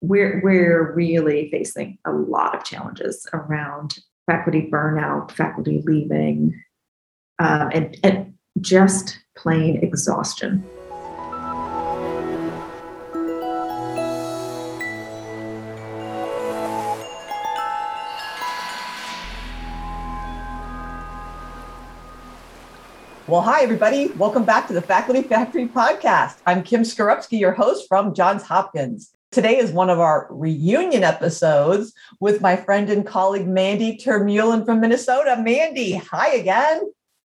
we're we're really facing a lot of challenges around faculty burnout, faculty leaving, um, and, and just plain exhaustion. Well, hi, everybody. Welcome back to the Faculty Factory podcast. I'm Kim Skarupski, your host from Johns Hopkins. Today is one of our reunion episodes with my friend and colleague, Mandy Termuhlen from Minnesota. Mandy, hi again.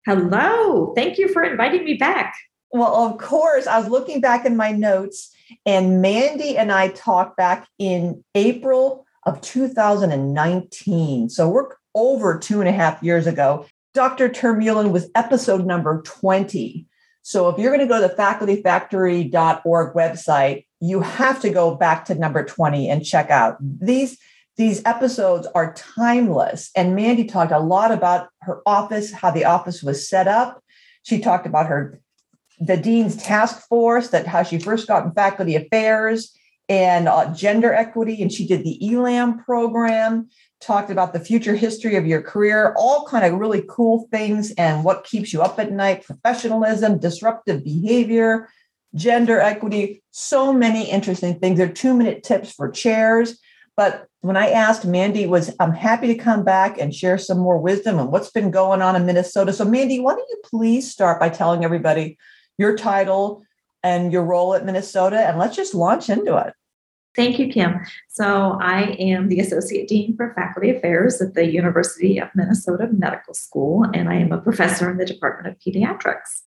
Hello. Thank you for inviting me back. Well, of course, I was looking back in my notes, and Mandy and I talked back in April of 2019. So we're over two and a half years ago. Dr. Termuhlen was episode number 20. So if you're going to go to the facultyfactory.org website, you have to go back to number 20 and check out. These these episodes are timeless. And mandy talked a lot about her office how the office was set up. She talked about her the dean's task force that how she first got in faculty affairs and uh, gender equity and she did the ELAM program talked about the future history of your career, all kind of really cool things and what keeps you up at night, professionalism, disruptive behavior, gender equity, so many interesting things. They're two minute tips for chairs. But when I asked Mandy was I'm happy to come back and share some more wisdom and what's been going on in Minnesota. So Mandy, why don't you please start by telling everybody your title and your role at Minnesota and let's just launch into it. Thank you, Kim. So, I am the Associate Dean for Faculty Affairs at the University of Minnesota Medical School, and I am a professor in the Department of Pediatrics.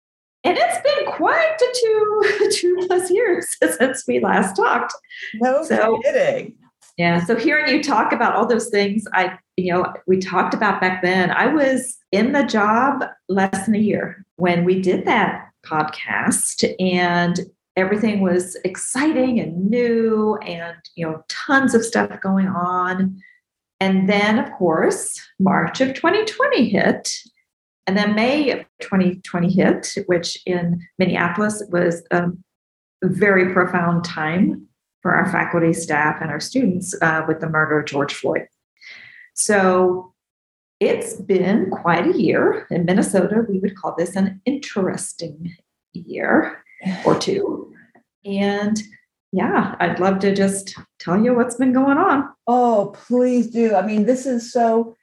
And it's been quite a two, two plus years since we last talked. No so, kidding. Yeah. So hearing you talk about all those things, I, you know, we talked about back then, I was in the job less than a year when we did that podcast. And everything was exciting and new and you know tons of stuff going on and then of course march of 2020 hit and then may of 2020 hit which in minneapolis was a very profound time for our faculty staff and our students uh, with the murder of george floyd so it's been quite a year in minnesota we would call this an interesting year or two. And yeah, I'd love to just tell you what's been going on. Oh, please do. I mean, this is so,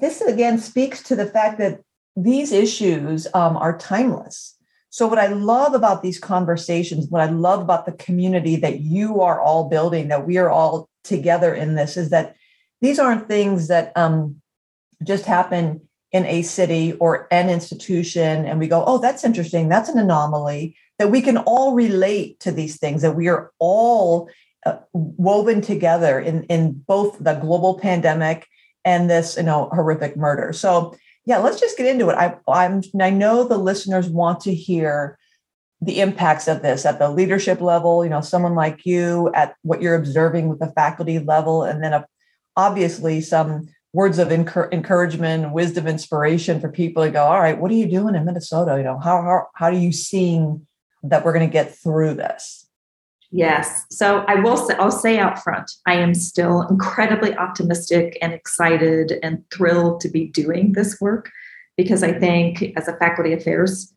this again speaks to the fact that these issues um, are timeless. So, what I love about these conversations, what I love about the community that you are all building, that we are all together in this, is that these aren't things that um, just happen in a city or an institution and we go, oh, that's interesting. That's an anomaly. That we can all relate to these things, that we are all uh, woven together in, in both the global pandemic and this you know horrific murder. So yeah, let's just get into it. I, I'm I know the listeners want to hear the impacts of this at the leadership level. You know, someone like you at what you're observing with the faculty level, and then a, obviously some words of encouragement, wisdom, inspiration for people to go, all right, what are you doing in Minnesota? You know, how, how, how are you seeing that we're going to get through this? Yes. So I will say, I'll say out front, I am still incredibly optimistic and excited and thrilled to be doing this work because I think as a faculty affairs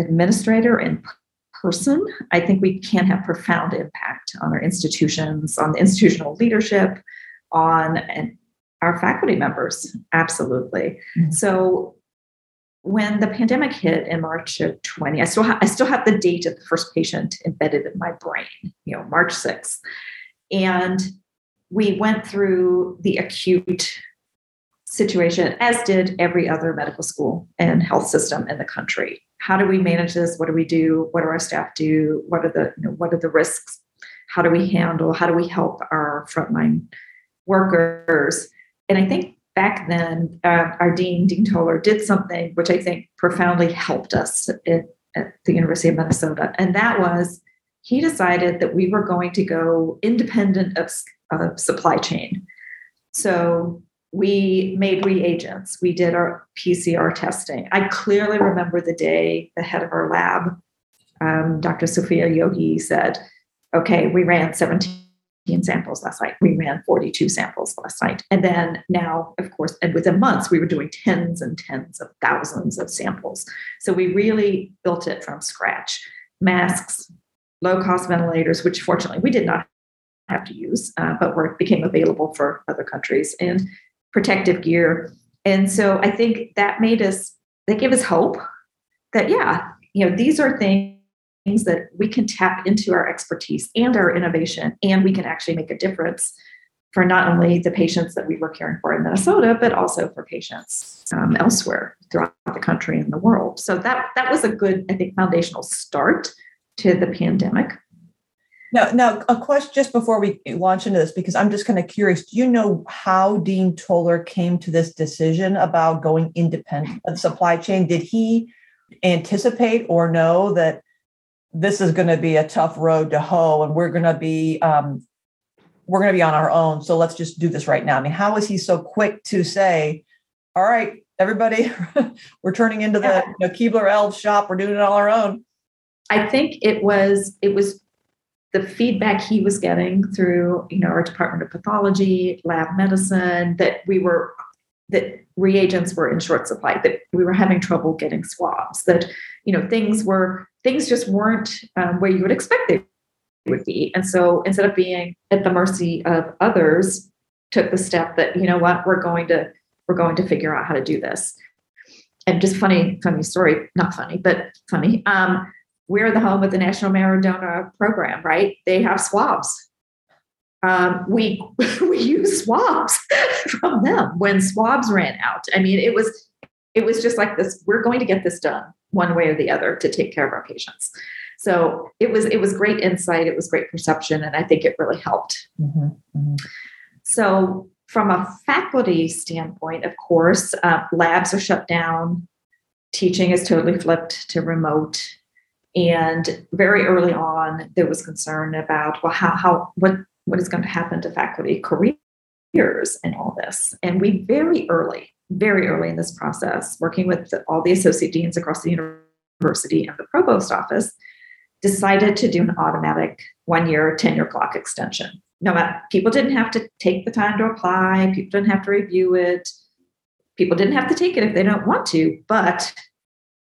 administrator and person, I think we can have profound impact on our institutions, on the institutional leadership, on and our faculty members absolutely mm-hmm. so when the pandemic hit in march of 20 i still ha- i still have the date of the first patient embedded in my brain you know march 6th and we went through the acute situation as did every other medical school and health system in the country. How do we manage this? What do we do? What do our staff do? What are the you know, what are the risks? How do we handle how do we help our frontline workers? And I think back then, uh, our dean, Dean Tolar, did something which I think profoundly helped us at, at the University of Minnesota. And that was he decided that we were going to go independent of, of supply chain. So we made reagents, we did our PCR testing. I clearly remember the day the head of our lab, um, Dr. Sophia Yohe, said, okay, we ran 17 samples last night. We ran 42 samples last night. And then now, of course, and within months, we were doing tens and tens of thousands of samples. So we really built it from scratch. Masks, low cost ventilators, which fortunately we did not have to use, uh, but were became available for other countries, and protective gear. And so I think that made us, that gave us hope that, yeah, you know, these are things that we can tap into our expertise and our innovation, and we can actually make a difference for not only the patients that we were caring for in Minnesota, but also for patients um, elsewhere throughout the country and the world. So that that was a good, I think, foundational start to the pandemic. Now, now a question just before we launch into this, because I'm just kind of curious. Do you know how Dean Tolar came to this decision about going independent of supply chain? Did he anticipate or know that this is going to be a tough road to hoe and we're going to be um, we're going to be on our own. So let's just do this right now. I mean how is he so quick to say all right everybody we're turning into the you know, keebler elves shop. We're doing it all our own. I think it was it was the feedback he was getting through you know our department of pathology lab medicine that we were that reagents were in short supply that we were having trouble getting swabs that you know things were things just weren't um, where you would expect they would be and so instead of being at the mercy of others took the step that you know what we're going to we're going to figure out how to do this and just funny funny story not funny but funny um, we're the home of the national marrow donor program right they have swabs um, we we use swabs from them when swabs ran out. I mean, it was it was just like this. We're going to get this done one way or the other to take care of our patients. So it was it was great insight. It was great perception, and I think it really helped. Mm-hmm. Mm-hmm. So from a faculty standpoint, of course, uh, labs are shut down. Teaching is totally flipped to remote. And very early on, there was concern about well, how how what what is going to happen to faculty careers in all this. And we very early, very early in this process, working with all the associate deans across the university and the provost office, decided to do an automatic one year tenure clock extension. No matter people didn't have to take the time to apply, people didn't have to review it, people didn't have to take it if they don't want to, but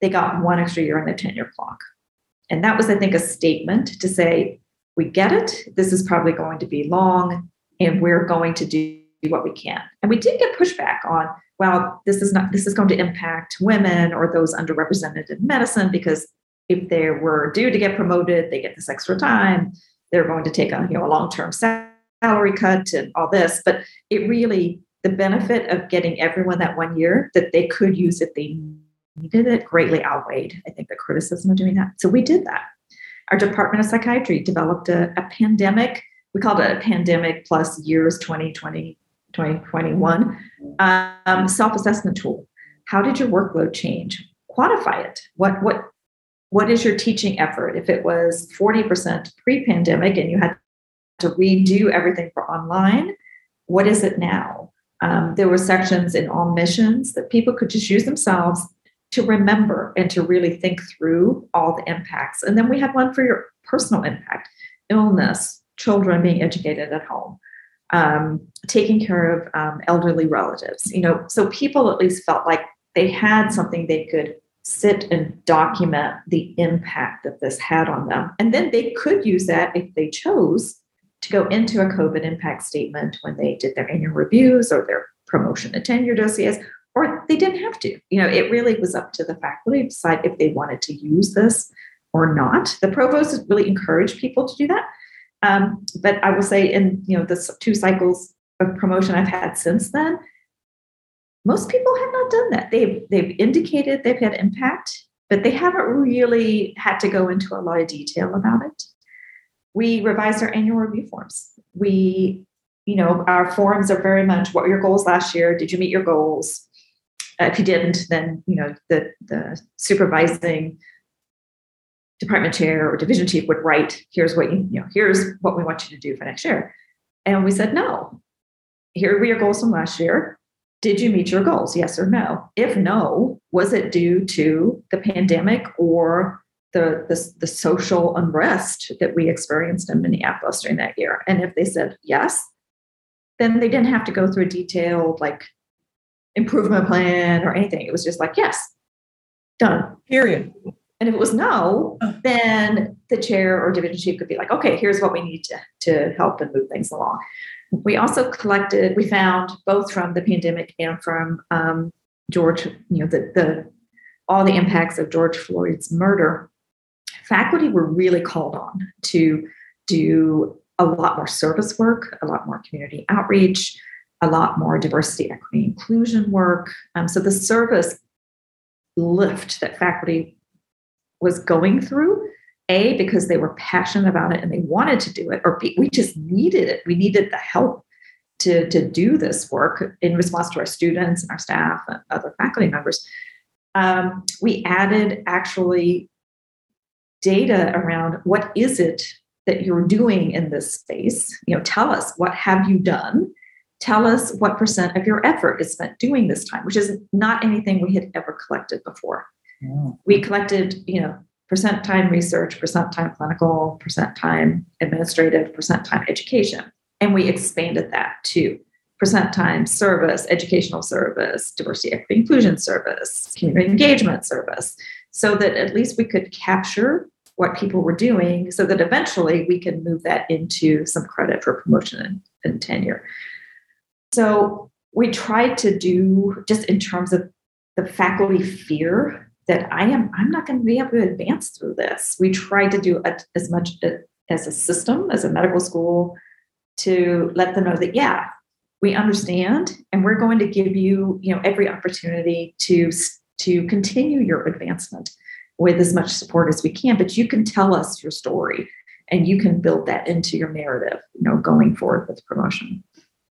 they got one extra year on the tenure clock. And that was, I think, a statement to say we get it. This is probably going to be long, and we're going to do what we can. And we did get pushback on, well, this is not this is going to impact women or those underrepresented in medicine because if they were due to get promoted, they get this extra time. They're going to take a you know a long-term salary cut and all this. But it really the benefit of getting everyone that one year that they could use if they needed it greatly outweighed, I think, the criticism of doing that. So we did that our Department of Psychiatry developed a, a pandemic, we called it a pandemic plus years 2020, 2021 um, self-assessment tool. How did your workload change? Quantify it. What what what is your teaching effort? If it was 40% pre-pandemic and you had to redo everything for online, what is it now? Um, there were sections in all missions that people could just use themselves to remember and to really think through all the impacts. And then we had one for your personal impact illness, children being educated at home, um, taking care of um, elderly relatives. You know, so people at least felt like they had something they could sit and document the impact that this had on them. And then they could use that if they chose to go into a COVID impact statement when they did their annual reviews or their promotion and tenure dossiers or they didn't have to. You know, it really was up to the faculty to decide if they wanted to use this or not. The provost really encouraged people to do that. Um, but I will say, in you know, the two cycles of promotion I've had since then, most people have not done that. They've they've indicated they've had impact, but they haven't really had to go into a lot of detail about it. We revised our annual review forms. We, you know, our forms are very much what were your goals last year? Did you meet your goals? If you didn't, then you know the the supervising department chair or division chief would write, "Here's what you you know, here's what we want you to do for next year." And we said, "No. Here were your goals from last year. Did you meet your goals? Yes or no? If no, was it due to the pandemic or the, the, the social unrest that we experienced in Minneapolis during that year. And if they said yes, then they didn't have to go through a detailed like improvement plan or anything. It was just like, yes, done. Period. And if it was no, then the chair or division chief could be like, okay, here's what we need to, to help and move things along. We also collected, we found both from the pandemic and from um, George, you know, the, the all the impacts of George Floyd's murder, faculty were really called on to do a lot more service work, a lot more community outreach, a lot more diversity, equity, inclusion work. Um, so the service lift that faculty was going through, A, because they were passionate about it and they wanted to do it, or B, we just needed it. We needed the help to, to do this work in response to our students and our staff and other faculty members. Um, we added actually data around what is it that you're doing in this space you know tell us what have you done tell us what percent of your effort is spent doing this time which is not anything we had ever collected before yeah. we collected you know percent time research percent time clinical percent time administrative percent time education and we expanded that to percent time service educational service diversity equity inclusion service community engagement service so that at least we could capture what people were doing so that eventually we can move that into some credit for promotion and, and tenure. So we tried to do just in terms of the faculty fear that I am I'm not going to be able to advance through this. We tried to do a, as much uh, as a system as a medical school to let them know that yeah, we understand and we're going to give you, you know, every opportunity to to continue your advancement with as much support as we can but you can tell us your story and you can build that into your narrative you know going forward with promotion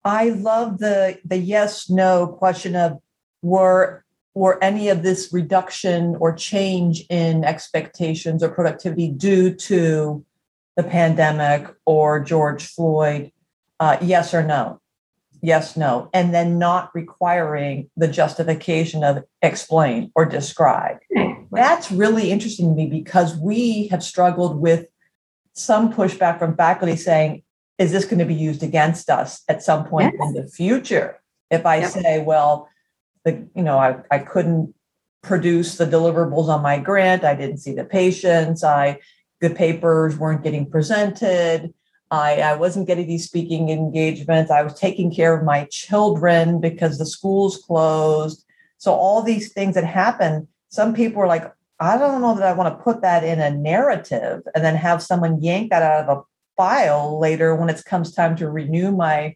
i love the the yes no question of were were any of this reduction or change in expectations or productivity due to the pandemic or george floyd uh, yes or no? Yes no. And then not requiring the justification of explain or describe. That's really interesting to me because we have struggled with some pushback from faculty saying is this going to be used against us at some point yes. in the future? If i yep. say well the you know I, I couldn't produce the deliverables on my grant i didn't see the patients i the papers weren't getting presented I, I wasn't getting these speaking engagements. I was taking care of my children because the schools closed. So all these things that happen, some people are like, I don't know that I want to put that in a narrative and then have someone yank that out of a file later when it comes time to renew my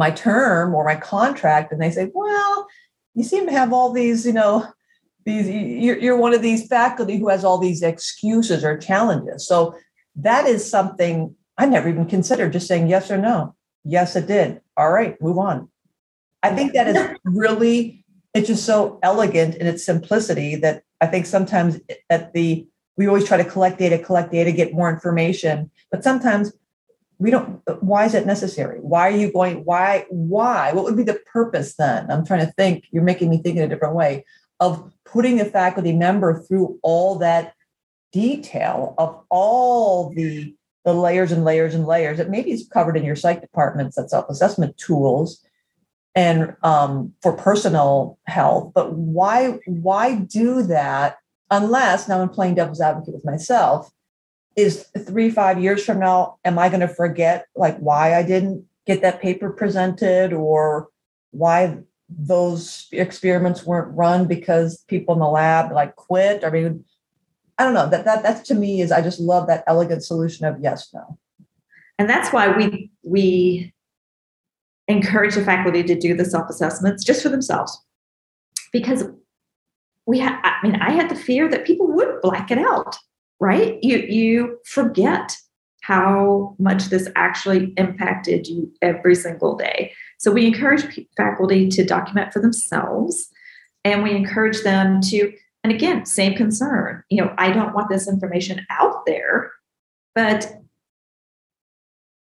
my term or my contract and they say well you seem to have all these you know these you're, you're one of these faculty who has all these excuses or challenges so that is something I never even considered just saying yes or no. Yes, it did. All right, move on. I think that is really, it's just so elegant in its simplicity that I think sometimes at the, we always try to collect data, collect data, get more information, but sometimes we don't, why is it necessary? Why are you going, why, why? What would be the purpose then? I'm trying to think, you're making me think in a different way of putting a faculty member through all that detail of all the the layers and layers and layers that maybe is covered in your psych departments that self-assessment tools and um, for personal health but why why do that unless now i'm playing devil's advocate with myself is three five years from now am i going to forget like why i didn't get that paper presented or why those experiments weren't run because people in the lab like quit? I mean I don't know. That that that to me is I just love that elegant solution of yes no. And that's why we we encourage the faculty to do the self assessments just for themselves, because we had I mean I had the fear that people would black it out, right? You you forget how much this actually impacted you every single day. So we encourage faculty to document for themselves, and we encourage them to and again, same concern. You know, I don't want this information out there, but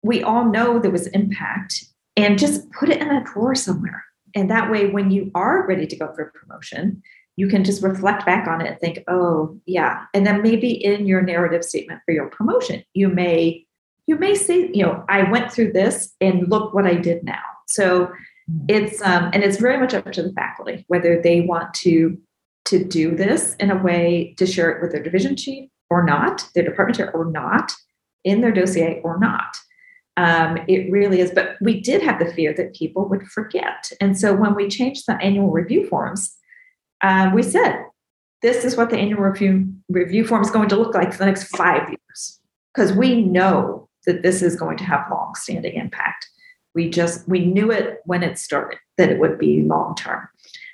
we all know there was impact and just put it in a drawer somewhere. And that way, when you are ready to go for promotion, you can just reflect back on it and think, oh yeah. And then maybe in your narrative statement for your promotion, you may you may say, you know, I went through this and look what I did now. So it's um, and it's very much up to the faculty whether they want to to do this in a way to share it with their division chief or not, their department chair or not, in their dossier or not. Um, it really is. But we did have the fear that people would forget. And so when we changed the annual review forms, uh, we said, this is what the annual review review form is going to look like for the next five years. Because we know that this is going to have long-standing impact. We just we knew it when it started that it would be long term.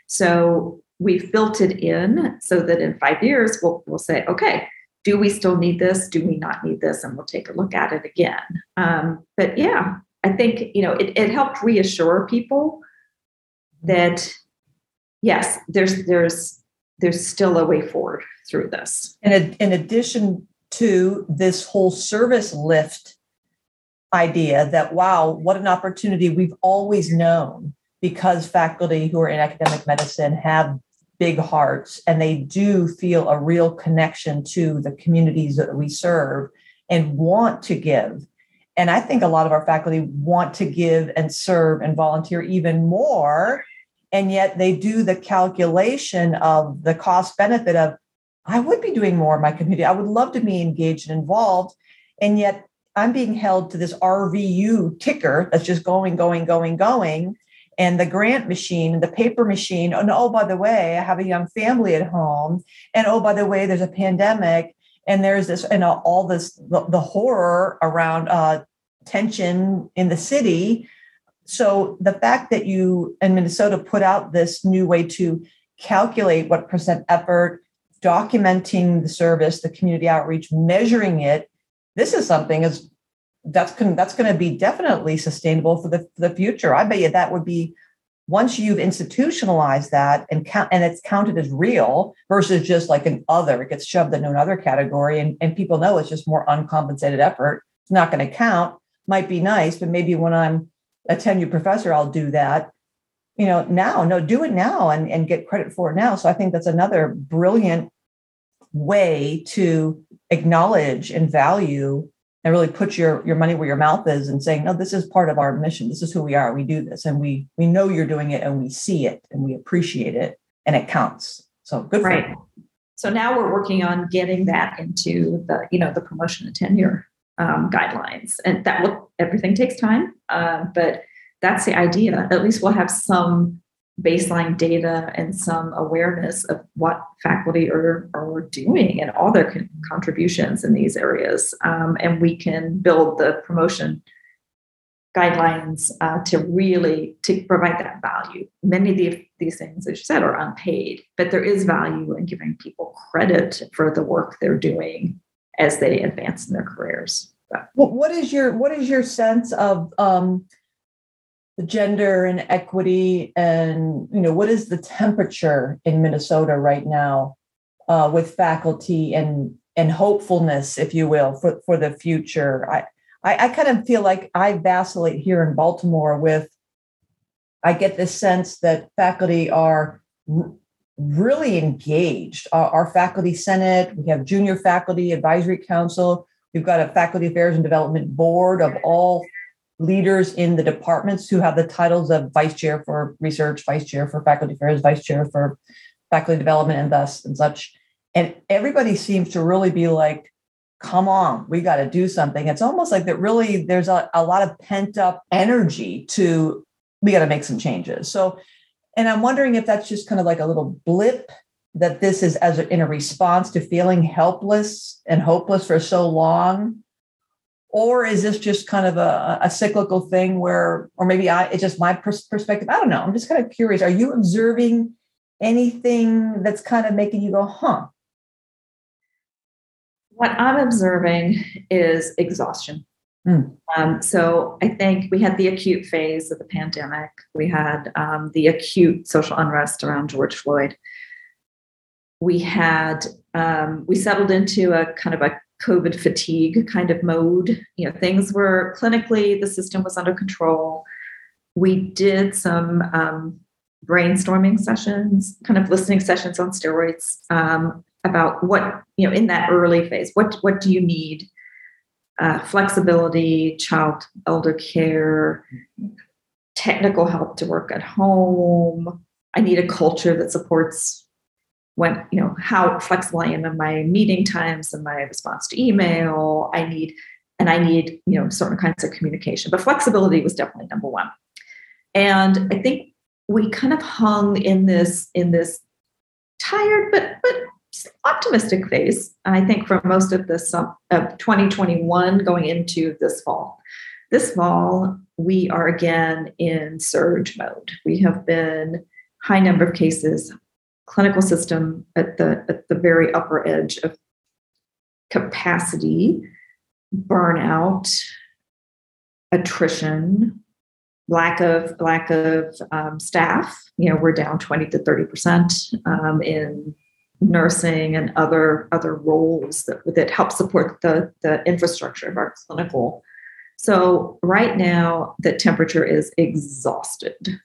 So we built it in so that in five years we'll, we'll say, okay, do we still need this? Do we not need this? And we'll take a look at it again. Um, but yeah, I think you know it, it helped reassure people that yes, there's there's there's still a way forward through this. And in addition to this whole service lift idea, that wow, what an opportunity we've always known because faculty who are in academic medicine have big hearts and they do feel a real connection to the communities that we serve and want to give. And I think a lot of our faculty want to give and serve and volunteer even more. And yet they do the calculation of the cost benefit of, I would be doing more in my community. I would love to be engaged and involved. And yet I'm being held to this RVU ticker that's just going, going, going, going and the grant machine and the paper machine. And oh, by the way, I have a young family at home. And oh, by the way, there's a pandemic. And there's this, and all this, the, the horror around uh, tension in the city. So the fact that you in Minnesota put out this new way to calculate what percent effort, documenting the service, the community outreach, measuring it, this is something as that's that's going to be definitely sustainable for the, for the future. I bet you that would be once you've institutionalized that and count and it's counted as real versus just like an other, it gets shoved into another category and, and people know it's just more uncompensated effort. It's not going to count. Might be nice, but maybe when I'm a tenured professor, I'll do that. You know, now, no, do it now and, and get credit for it now. So I think that's another brilliant way to acknowledge and value and really put your your money where your mouth is and saying no this is part of our mission. This is who we are. We do this and we we know you're doing it and we see it and we appreciate it and it counts. So good right. So now we're working on getting that into the you know the promotion and tenure um, guidelines and that will everything takes time uh, but that's the idea at least we'll have some baseline data and some awareness of what faculty are, are doing and all their con- contributions in these areas. Um, and we can build the promotion guidelines uh, to really to provide that value. Many of the, these things, as you said, are unpaid, but there is value in giving people credit for the work they're doing as they advance in their careers. What is your what is your sense of um, the gender and equity and you know what is the temperature in minnesota right now uh, with faculty and and hopefulness if you will for, for the future I, I i kind of feel like i vacillate here in baltimore with i get this sense that faculty are really engaged our, our faculty senate we have junior faculty advisory council we've got a faculty affairs and development board of all leaders in the departments who have the titles of vice chair for research, vice chair for faculty affairs, vice chair for faculty development, and thus and such. And everybody seems to really be like, come on, we got to do something. It's almost like that really there's a, a lot of pent up energy to, we got to make some changes. So, and I'm wondering if that's just kind of like a little blip that this is as a, in a response to feeling helpless and hopeless for so long? Or is this just kind of a, a cyclical thing where or maybe i it's just my pers- perspective? I don't know. I'm just kind of curious. Are you observing anything that's kind of making you go huh? What i'm observing is exhaustion mm. um, so i think we had the acute phase of the pandemic we had um, the acute social unrest around george floyd we had um, we settled into a kind of a COVID fatigue kind of mode. You know, things were clinically, the system was under control. We did some um, brainstorming sessions, kind of listening sessions on steroids um, about what you know in that early phase. What what do you need? Uh, flexibility, child elder care, technical help to work at home. I need a culture that supports when you know how flexible I am in my meeting times and my response to email. I need and I need you know certain kinds of communication. But flexibility was definitely number one. And I think we kind of hung in this in this tired but but optimistic phase. I think for most of this of 2021 going into this fall. This fall, we are again in surge mode. We have been high number of cases, clinical system at the at the very upper edge of capacity, burnout, attrition, lack of lack of um, staff. You know, we're down twenty to thirty percent um, in nursing and other other roles that that help support the the infrastructure of our clinical. So right now, the temperature is exhausted.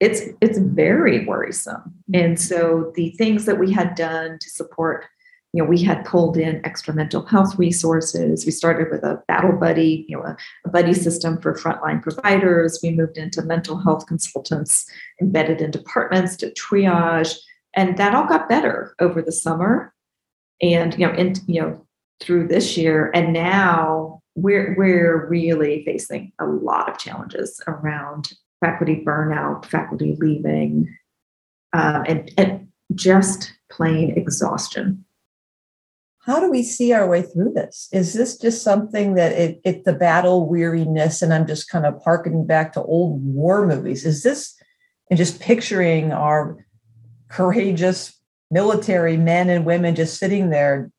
It's it's very worrisome, and so the things that we had done to support you know, we had pulled in extra mental health resources. We started with a battle buddy, you know, a, a, buddy system for frontline providers. We moved into mental health consultants embedded in departments to triage, and that all got better over the summer, and you know, in you know, through this year, and now we're we're really facing a lot of challenges around faculty burnout, faculty leaving, um, and and just plain exhaustion how do we see our way through this? Is this just something that it, it the battle weariness, and I'm just kind of harkening back to old war movies? Is this and just picturing our courageous military men and women just sitting there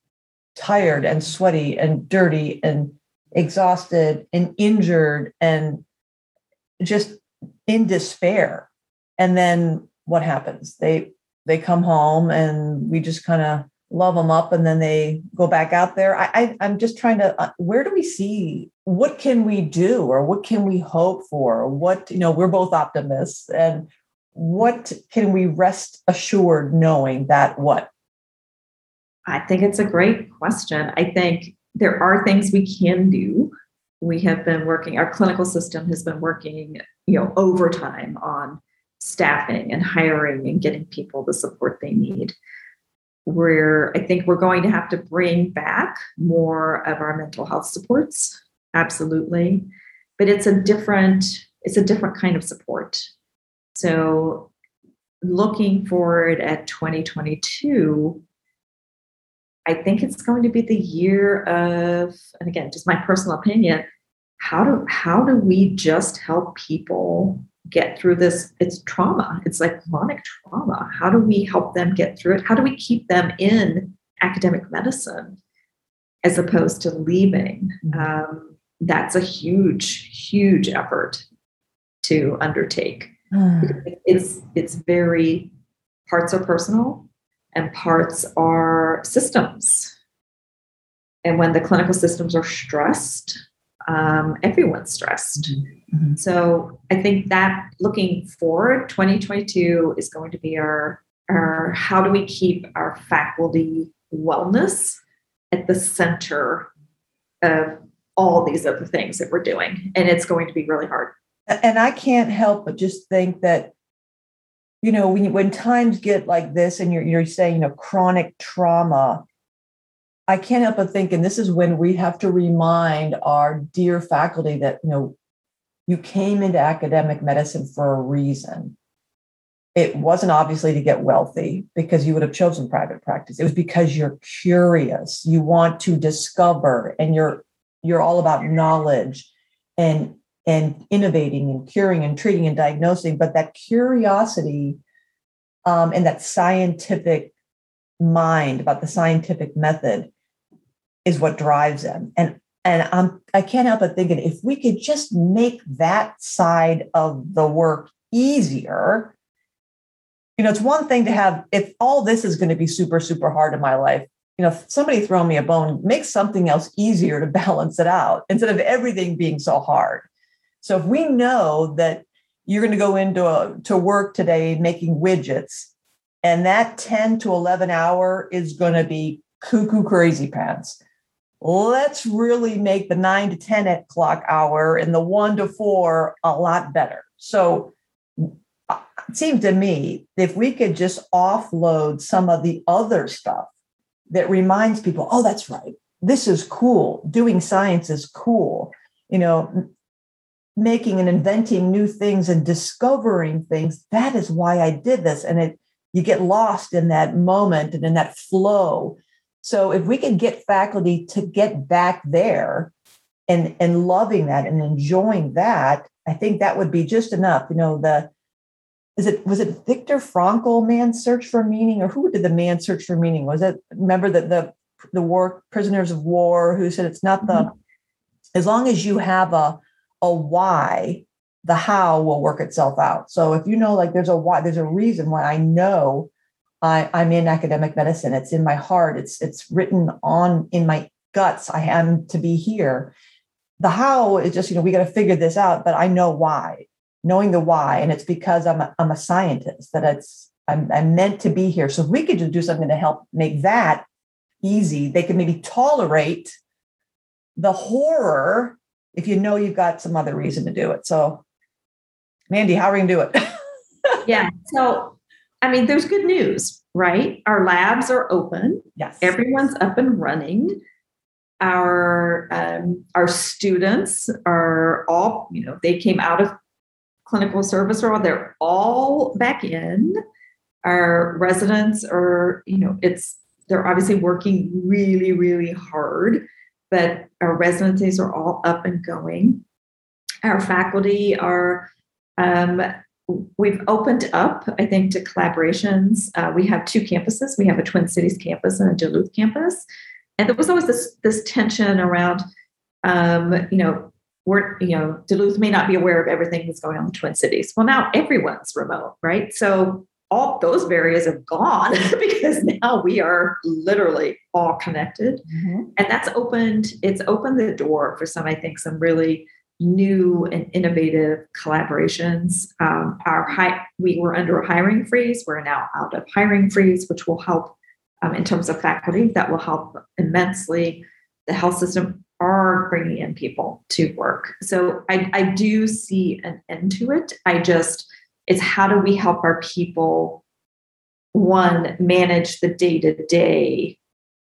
tired and sweaty and dirty and exhausted and injured and just in despair. And then what happens? They they come home and we just kind of love them up and then they go back out there. I, I am just trying to uh, where do we see what can we do or what can we hope for? What you know we're both optimists and what can we rest assured knowing that what i think it's a great question i think there are things we can do we have been working our clinical system has been working you know overtime on staffing and hiring and getting people the support they need where I think we're going to have to bring back more of our mental health supports. Absolutely. But it's a different, it's a different kind of support. So looking forward at 2022, I think it's going to be the year of, and again, just my personal opinion, how do how do we just help people get through this? It's trauma. It's like chronic trauma. How do we help them get through it? How do we keep them in academic medicine as opposed to leaving? Mm-hmm. um, that's a huge huge effort to undertake. it's it's very parts are personal and parts are systems and when the clinical systems are stressed um, everyone's stressed. Mm-hmm. mm-hmm. So I think that looking forward, 2022 is going to be our, our how do we keep our faculty wellness at the center of all these other things that we're doing. And it's going to be really hard. And I can't help but just think that, you know, when, when times get like this and you're, you're saying, you know, chronic trauma, I can't help but think, and this is when we have to remind our dear faculty that, you know, you came into academic medicine for a reason. It wasn't obviously to get wealthy because you would have chosen private practice. It was because you're curious, you want to discover, and you're you're all about knowledge and and innovating and curing and treating and diagnosing. But that curiosity um, and that scientific mind about the scientific method is what drives them. And and I'm I can't help but thinking if we could just make that side of the work easier, you know, it's one thing to have if all this is going to be super, super hard in my life, you know, somebody throw me a bone, make something else easier to balance it out instead of everything being so hard. So if we know that you're going to go into a, to work today making widgets and that 10 to 11 hour is going to be cuckoo crazy pants let's really make the 9 to 10 o'clock hour and the 1 to 4 a lot better. So uh, it seems to me if we could just offload some of the other stuff that reminds people oh that's right. This is cool. Doing science is cool. You know making and inventing new things and discovering things that is why i did this. And it you get lost in that moment and in that flow. So if we can get faculty to get back there and and loving that and enjoying that i think that would be just enough. You know the is it was it Viktor Frankl man's search for meaning or who did the man search for meaning? Was it remember that the the war prisoners of war who said it's not the mm-hmm. as long as you have a a why, the how will work itself out. So if you know, like, there's a why, there's a reason why I know I, I'm in academic medicine. It's in my heart. It's it's written on in my guts. I am to be here. The how is just, you know, we got to figure this out, but I know why. Knowing the why, and it's because I'm a, I'm a scientist that it's I'm, I'm meant to be here. So if we could just do something to help make that easy, they can maybe tolerate the horror if you know you've got some other reason to do it. So, Mandy, how are we going to do it? yeah. So, I mean, there's good news, right? Our labs are open. Yes. Everyone's up and running. Our um, our students are all, you know, they came out of clinical service role. They're all back in. Our residents are, you know, it's they're obviously working really, really hard but our residencies are all up and going. Our faculty are, um, we've opened up, I think, to collaborations. Uh, we have two campuses. We have a Twin Cities campus and a Duluth campus. And there was always this, this tension around, um, you know, we're, you know, Duluth may not be aware of everything that's going on in the Twin Cities. Well, now everyone's remote, right? So all those barriers have gone because now we are literally all connected. Mm-hmm. and that's opened it's opened the door for some i think some really new and innovative collaborations. Um, our high we were under a hiring freeze. We're now out of hiring freeze which will help um, in terms of faculty. That will help immensely. The health system are bringing in people to work. So i, I do see an end to it. I just it's how do we help our people one manage the day to day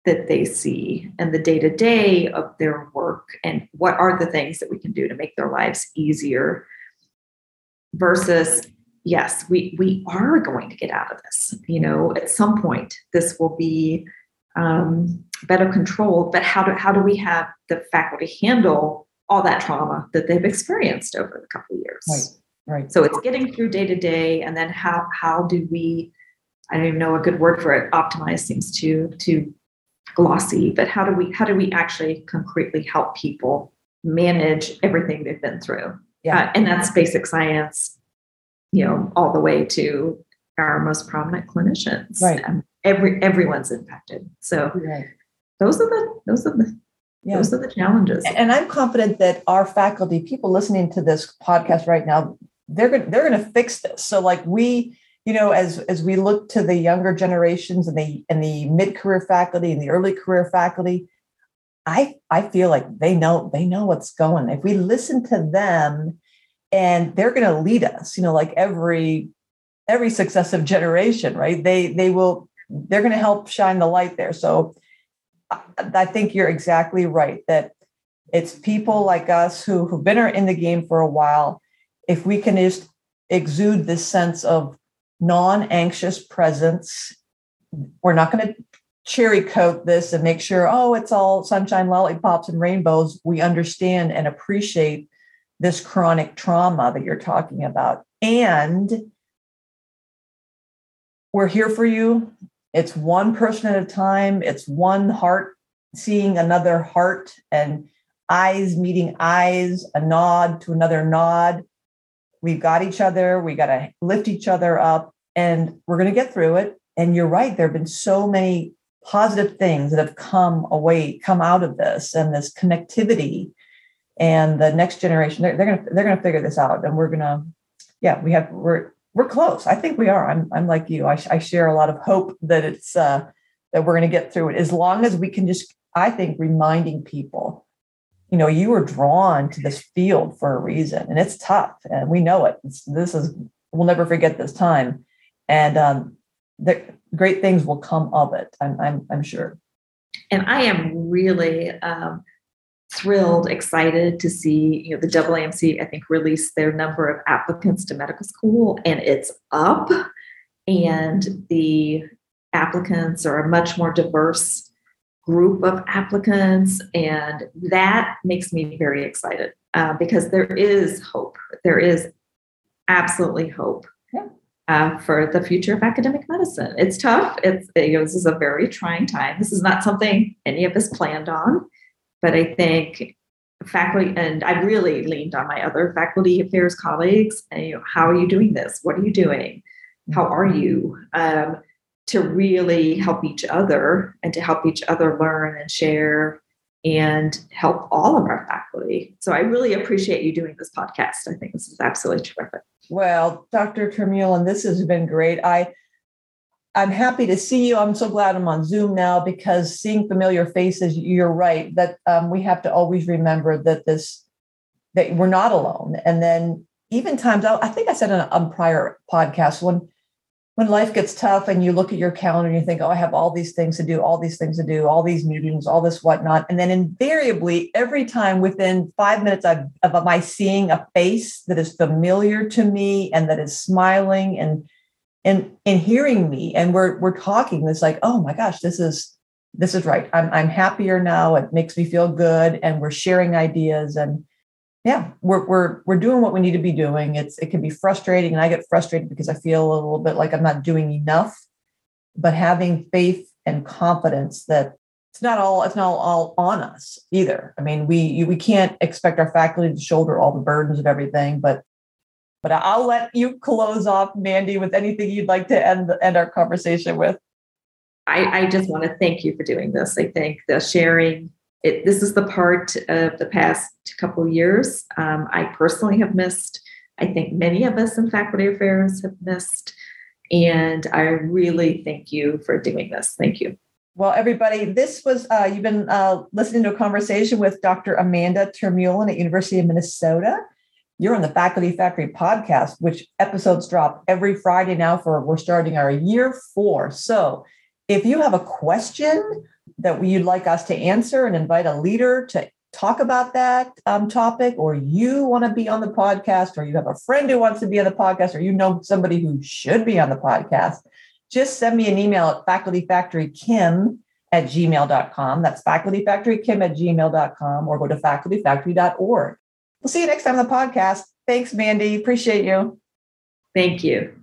that they see and the day to day of their work and what are the things that we can do to make their lives easier versus yes we we are going to get out of this. You know at some point this will be um, better controlled but how do how do we have the faculty handle all that trauma that they've experienced over the couple years? Right Right. So it's getting through day to day, and then how how do we? I don't even know a good word for it. Optimize seems too too glossy, but how do we how do we actually concretely help people manage everything they've been through? Yeah, uh, and that's basic science, you know, all the way to our most prominent clinicians. Right. Um, every everyone's impacted. So right. those are the those are the yeah. those are the challenges. And I'm confident that our faculty, people listening to this podcast right now, they're going they're going to fix this. So like we, you know, as as we look to the younger generations and the and the mid career faculty and the early career faculty, I I feel like they know they know what's going. If we listen to them, and they're going to lead us, you know, like every every successive generation, right? They they will they're going to help shine the light there. So I think you're exactly right that it's people like us who who've been in the game for a while if we can just exude this sense of non-anxious presence we're not going to cherry coat this and make sure oh it's all sunshine lollipops and rainbows. We understand and appreciate this chronic trauma that you're talking about. And we're here for you. It's one person at a time. It's one heart seeing another heart and eyes meeting eyes a nod to another nod we've got each other we got to lift each other up and we're going to get through it and you're right there have been so many positive things that have come away come out of this and this connectivity and the next generation they're, they're going to they're going to figure this out and we're going to yeah, we have we're we're close. I think we are. I'm I'm like you. I, I share a lot of hope that it's uh, that we're going to get through it as long as we can just. I think reminding people, you know, you were drawn to this field for a reason, and it's tough, and we know it. It's, this is we'll never forget this time, and um, the great things will come of it. I'm I'm, I'm sure. And I am really um, thrilled, excited to see, you know, the AAMC, I think, release their number of applicants to medical school, and it's up. And the applicants are a much more diverse group of applicants, and that makes me very excited uh, because there is hope. There is absolutely hope. Uh, for the future of academic medicine, it's tough. It's you know, this is a very trying time. This is not something any of us planned on but I think faculty, and I really leaned on my other faculty affairs colleagues. And, you know, how are you doing this? What are you doing? How are you? Um, to really help each other and to help each other learn and share and help all of our faculty. So I really appreciate you doing this podcast. I think this is absolutely terrific. Well, Dr. Termuhlen, this has been great. I I'm happy to see you. I'm so glad I'm on Zoom now because seeing familiar faces, you're right that um, we have to always remember that this that we're not alone. And then even times, I think I said on a prior podcast when when life gets tough and you look at your calendar and you think, oh, I have all these things to do, all these things to do, all these meetings, all this whatnot. And then invariably, every time within five minutes of, of my seeing a face that is familiar to me and that is smiling and and and hearing me and we're we're talking it's like oh my gosh this is this is right i'm i'm happier now it makes me feel good and we're sharing ideas and yeah we're we're we're doing what we need to be doing it's it can be frustrating and i get frustrated because i feel a little bit like i'm not doing enough but having faith and confidence that it's not all it's not all on us either i mean we we can't expect our faculty to shoulder all the burdens of everything but but I'll let you close off, Mandy, with anything you'd like to end end our conversation with. I, I just want to thank you for doing this. I think the sharing it, this is the part of the past couple years um, I personally have missed. I think many of us in faculty affairs have missed. And I really thank you for doing this. Thank you. Well, everybody, this was, uh, you've been uh, listening to a conversation with Dr. Amanda Termuhlen at University of Minnesota. You're on the Faculty Factory podcast, which episodes drop every Friday now for we're starting our year four. So if you have a question that you'd like us to answer and invite a leader to talk about that um, topic, or you want to be on the podcast, or you have a friend who wants to be on the podcast, or you know somebody who should be on the podcast, just send me an email at facultyfactorykim at gmail.com. That's facultyfactorykim at gmail.com, or go to facultyfactory.org. We'll see you next time on the podcast. Thanks, Mandy. Appreciate you. Thank you.